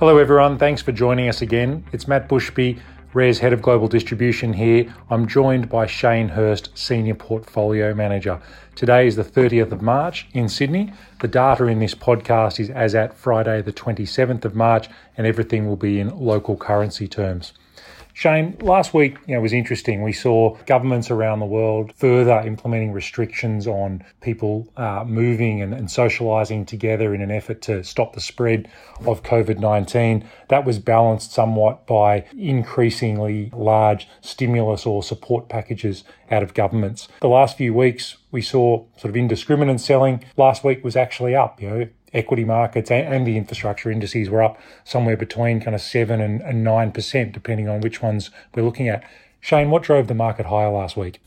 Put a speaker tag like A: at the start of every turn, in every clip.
A: Hello, everyone. Thanks for joining us again. It's Matt Bushby, Rare's Head of Global Distribution here. I'm joined by Shane Hurst, Senior Portfolio Manager. Today is the 30th of March in Sydney. The data in this podcast is as at Friday, the 27th of March, and everything will be in local currency terms. Shane, last week you know, was interesting. We saw governments around the world further implementing restrictions on people uh, moving and, and socialising together in an effort to stop the spread of COVID 19. That was balanced somewhat by increasingly large stimulus or support packages out of governments. The last few weeks, we saw sort of indiscriminate selling. Last week was actually up. You know, equity markets and, the infrastructure indices were up somewhere between kind of 7 and, and 9%, depending on which ones we're looking at. Shane, what drove the market higher last week?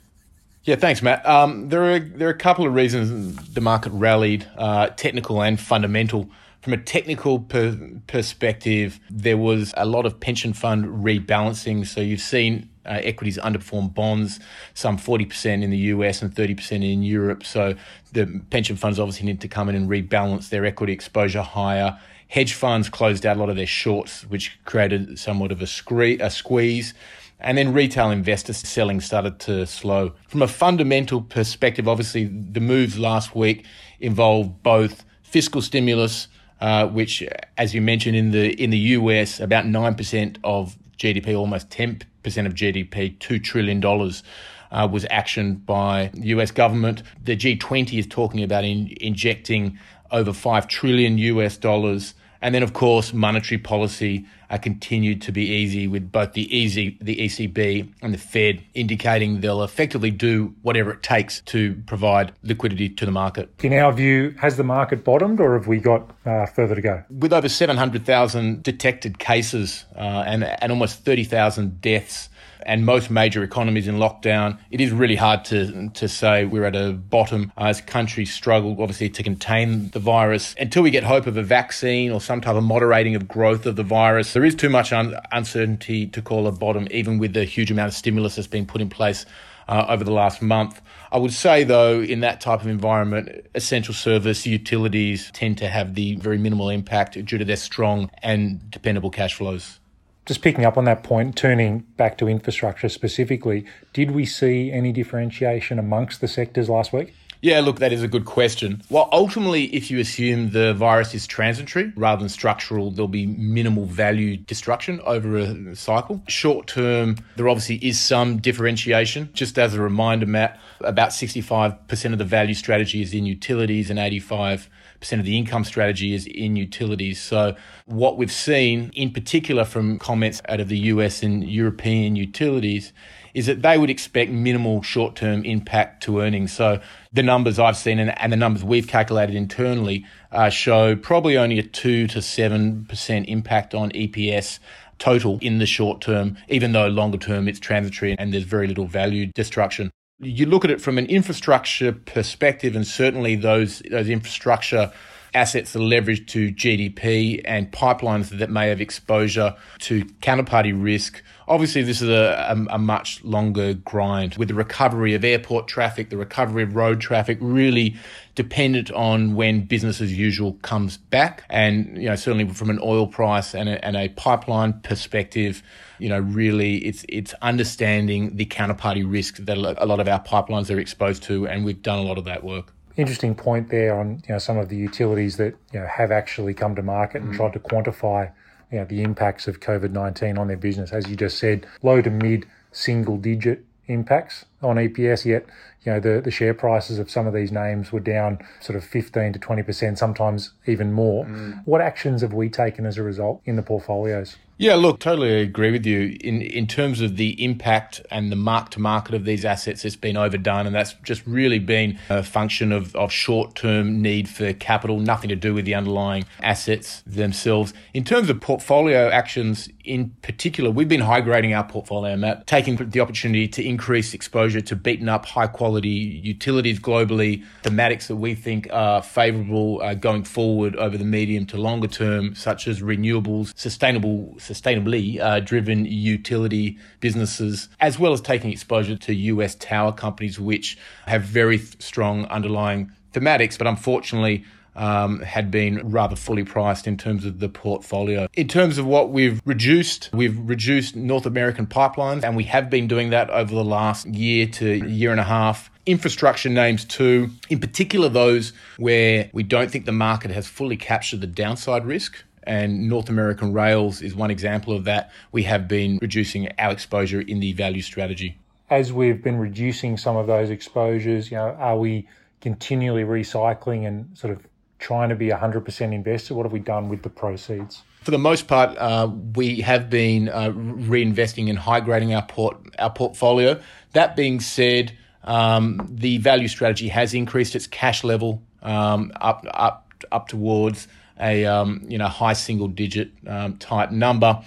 B: Yeah, thanks, Matt. Um, there are there are a couple of reasons the market rallied, uh, technical and fundamental. From a technical per- perspective, there was a lot of pension fund rebalancing. So you've seen uh, equities underperform bonds, some 40% in the US and 30% in Europe. So the pension funds obviously need to come in and rebalance their equity exposure higher. Hedge funds closed out a lot of their shorts, which created somewhat of a, scree- a squeeze. And then retail investors selling started to slow. From a fundamental perspective, obviously, the moves last week involved both fiscal stimulus, uh, which, as you mentioned in the in the US, about nine percent of GDP, almost ten percent of GDP, two trillion dollars. Uh, was actioned by the US government. The G20 is talking about in, injecting over 5 trillion US dollars and then, of course, monetary policy uh, continued to be easy with both the easy, the ECB and the Fed indicating they'll effectively do whatever it takes to provide liquidity to the market.
A: In our view, has the market bottomed or have we got uh, further to go?
B: With over 700,000 detected cases uh, and, and almost 30,000 deaths and most major economies in lockdown, it is really hard to to say we're at a bottom as countries struggle, obviously, to contain the virus. Until we get hope of a vaccine or some type of moderating of growth of the virus, there is too much un- uncertainty to call a bottom, even with the huge amount of stimulus that's been put in place uh, over the last month. I would say, though, in that type of environment, essential service utilities tend to have the very minimal impact due to their strong and dependable cash flows.
A: Just picking up on that point, turning back to infrastructure specifically, did we see any differentiation amongst the sectors last week?
B: Yeah, look, that is a good question. Well, ultimately, if you assume the virus is transitory rather than structural, there'll be minimal value destruction over a cycle. Short term, there obviously is some differentiation. Just as a reminder, Matt, about 65% of the value strategy is in utilities and 85 percent of the income strategy is in utilities. So what we've seen, in particular from comments out of the US and European utilities, is that they would expect minimal short term impact to earnings. So the numbers I've seen and, and the numbers we've calculated internally uh, show probably only a 2 to 7% impact on EPS total in the short term, even though longer term it's transitory and there's very little value destruction you look at it from an infrastructure perspective, and certainly those those infrastructure assets that are leveraged to GDP and pipelines that may have exposure to counterparty risk. Obviously, this is a, a, a, much longer grind with the recovery of airport traffic, the recovery of road traffic, really dependent on when business as usual comes back. And, you know, certainly from an oil price and a, and a pipeline perspective, you know, really it's it's understanding the counterparty risk that a lot of our pipelines are exposed to, and we've done a lot of that work.
A: Interesting point there on you know some of the utilities that you know have actually come to market and mm. tried to quantify you know the impacts of COVID nineteen on their business. As you just said, low to mid single digit impacts on EPS, yet you know the, the share prices of some of these names were down sort of 15 to 20%, sometimes even more. Mm. What actions have we taken as a result in the portfolios?
B: Yeah, look, totally agree with you. In in terms of the impact and the mark to market of these assets, it's been overdone, and that's just really been a function of, of short term need for capital, nothing to do with the underlying assets themselves. In terms of portfolio actions in particular, we've been high grading our portfolio, Matt, taking the opportunity to increase exposure to beaten up high quality utilities globally, thematics that we think are favourable uh, going forward over the medium to longer term, such as renewables, sustainable sustainably uh, driven utility businesses, as well as taking exposure to US tower companies, which have very strong underlying thematics, but unfortunately, um, had been rather fully priced in terms of the portfolio. In terms of what we've reduced, we've reduced North American pipelines, and we have been doing that over the last year to year and a half. Infrastructure names too, in particular those where we don't think the market has fully captured the downside risk and North American rails is one example of that. We have been reducing our exposure in the value strategy.
A: As we've been reducing some of those exposures, you know, are we continually recycling and sort of trying to be 100% invested? What have we done with the proceeds?
B: For the most part, uh, we have been uh, reinvesting and high grading our port our portfolio. That being said, um, the value strategy has increased its cash level um, up up up towards a um, you know high single digit um, type number.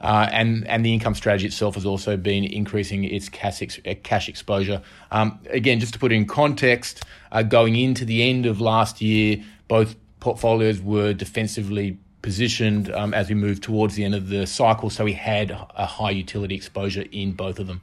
B: Uh, and and the income strategy itself has also been increasing its cash ex- uh, cash exposure. Um, again, just to put it in context, uh, going into the end of last year, both portfolios were defensively positioned um, as we moved towards the end of the cycle, so we had a high utility exposure in both of them.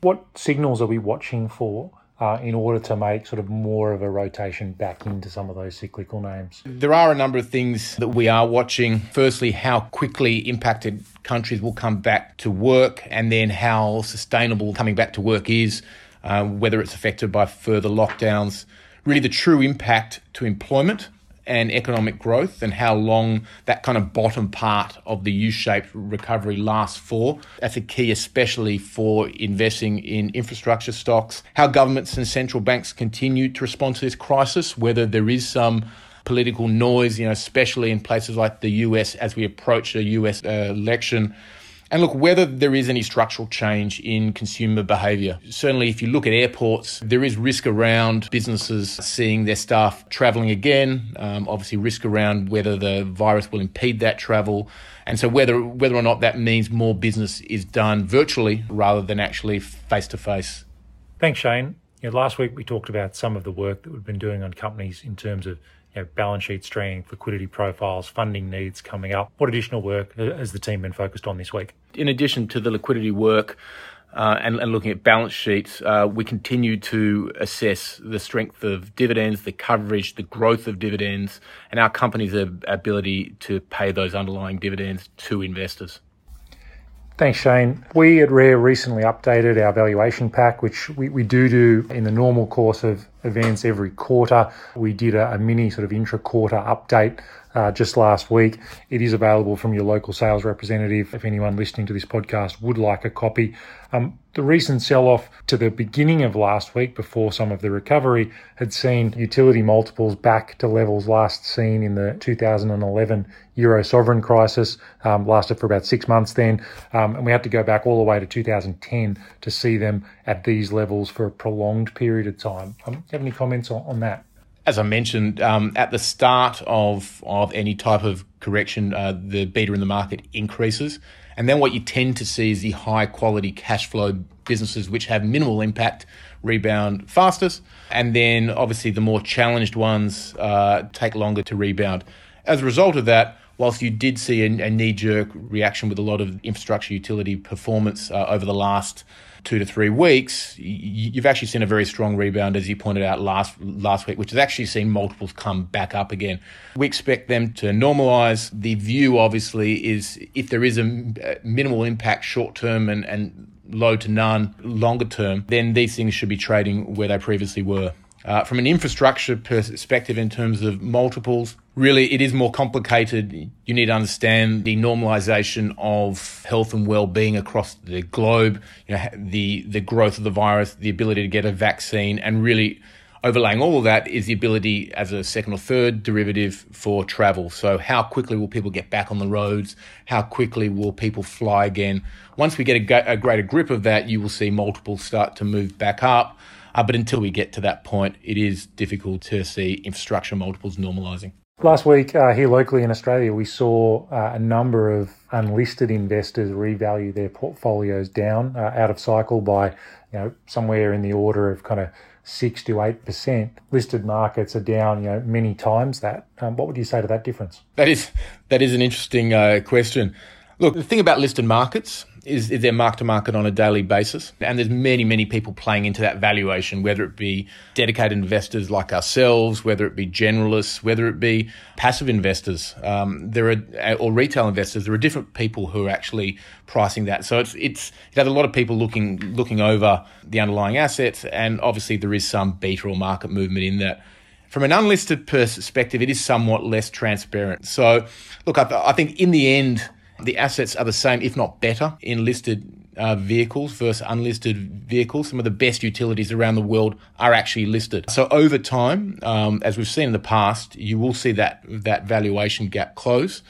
A: What signals are we watching for uh, in order to make sort of more of a rotation back into some of those cyclical names?
B: There are a number of things that we are watching. Firstly, how quickly impacted countries will come back to work, and then how sustainable coming back to work is, uh, whether it's affected by further lockdowns. Really, the true impact to employment and economic growth and how long that kind of bottom part of the U-shaped recovery lasts for. That's a key especially for investing in infrastructure stocks. How governments and central banks continue to respond to this crisis, whether there is some political noise, you know, especially in places like the US as we approach a US uh, election and look, whether there is any structural change in consumer behaviour. Certainly, if you look at airports, there is risk around businesses seeing their staff travelling again. Um, obviously, risk around whether the virus will impede that travel. And so, whether, whether or not that means more business is done virtually rather than actually face to face.
A: Thanks, Shane. You know, last week we talked about some of the work that we've been doing on companies in terms of you know, balance sheet strength, liquidity profiles, funding needs coming up. What additional work has the team been focused on this week?
B: In addition to the liquidity work, uh, and, and, looking at balance sheets, uh, we continue to assess the strength of dividends, the coverage, the growth of dividends, and our company's ability to pay those underlying dividends to investors.
A: Thanks, Shane. We at Rare recently updated our valuation pack, which we, we do do in the normal course of events every quarter. We did a, a mini sort of intra quarter update uh, just last week. It is available from your local sales representative if anyone listening to this podcast would like a copy. Um, the recent sell off to the beginning of last week, before some of the recovery, had seen utility multiples back to levels last seen in the 2011 Euro sovereign crisis. Um, lasted for about six months then, um, and we had to go back all the way to 2010 to see them at these levels for a prolonged period of time. Have any comments on, on that?
B: as I mentioned, um, at the start of, of any type of correction, uh, the beta in the market increases. And then what you tend to see is the high quality cash flow businesses, which have minimal impact, rebound fastest. And then obviously the more challenged ones uh, take longer to rebound. As a result of that, whilst you did see a, a knee jerk reaction with a lot of infrastructure utility performance uh, over the last two to three weeks, you've actually seen a very strong rebound, as you pointed out last last week, which has actually seen multiples come back up again. We expect them to normalise. The view, obviously, is if there is a minimal impact short term and, and low to none longer term, then these things should be trading where they previously were. Uh, from an infrastructure perspective, in terms of multiples, really it is more complicated. You need to understand the normalization of health and well-being across the globe, you know, the the growth of the virus, the ability to get a vaccine, and really overlaying all of that is the ability as a second or third derivative for travel. So how quickly will people get back on the roads? How quickly will people fly again? Once we get a, a greater grip of that, you will see multiples start to move back up. Uh, but until we get to that point, it is difficult to see infrastructure multiples normalising.
A: Last week, uh, here locally in Australia, we saw uh, a number of unlisted investors revalue their portfolios down uh, out of cycle by, you know, somewhere in the order of kind of six to eight percent. Listed markets are down, you know, many times that. Um, what would you say to that difference?
B: That is that is an interesting uh, question. Look, the thing about listed markets is, is their mark to market on a daily basis. And there's many, many people playing into that valuation, whether it be dedicated investors like ourselves, whether it be generalists, whether it be passive investors, um, there are or retail investors. There are different people who are actually pricing that. So it's it's it has a lot of people looking looking over the underlying assets, and obviously there is some beta or market movement in that. From an unlisted perspective, it is somewhat less transparent. So, look, I, th- I think in the end, the assets are the same, if not better, in listed uh, vehicles versus unlisted vehicles. Some of the best utilities around the world are actually listed. So over time, um, as we've seen in the past, you will see that that valuation gap close.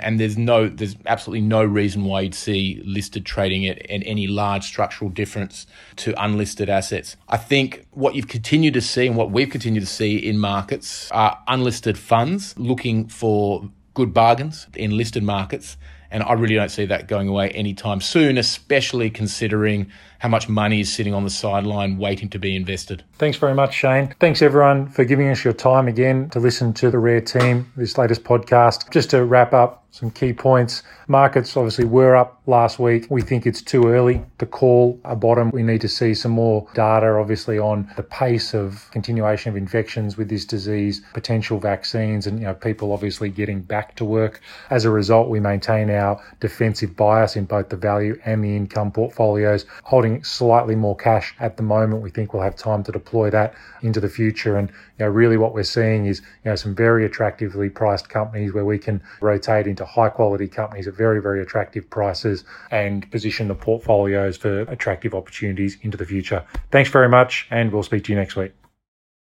B: And there's no, there's absolutely no reason why you'd see listed trading at, at any large structural difference to unlisted assets. I think what you've continued to see and what we've continued to see in markets are unlisted funds looking for good bargains in listed markets and I really don't see that going away anytime soon, especially considering how much money is sitting on the sideline waiting to be invested.
A: Thanks very much, Shane. Thanks everyone for giving us your time again to listen to the Rare Team, this latest podcast. Just to wrap up, some key points. Markets obviously were up last week. We think it's too early to call a bottom. We need to see some more data, obviously, on the pace of continuation of infections with this disease, potential vaccines, and you know people obviously getting back to work. As a result, we maintain our defensive bias in both the value and the income portfolios, holding slightly more cash at the moment. We think we'll have time to deploy that into the future. And you know, really what we're seeing is you know some very attractively priced companies where we can rotate into high quality companies at very, very attractive prices and position the portfolios for attractive opportunities into the future. Thanks very much, and we'll speak to you next week.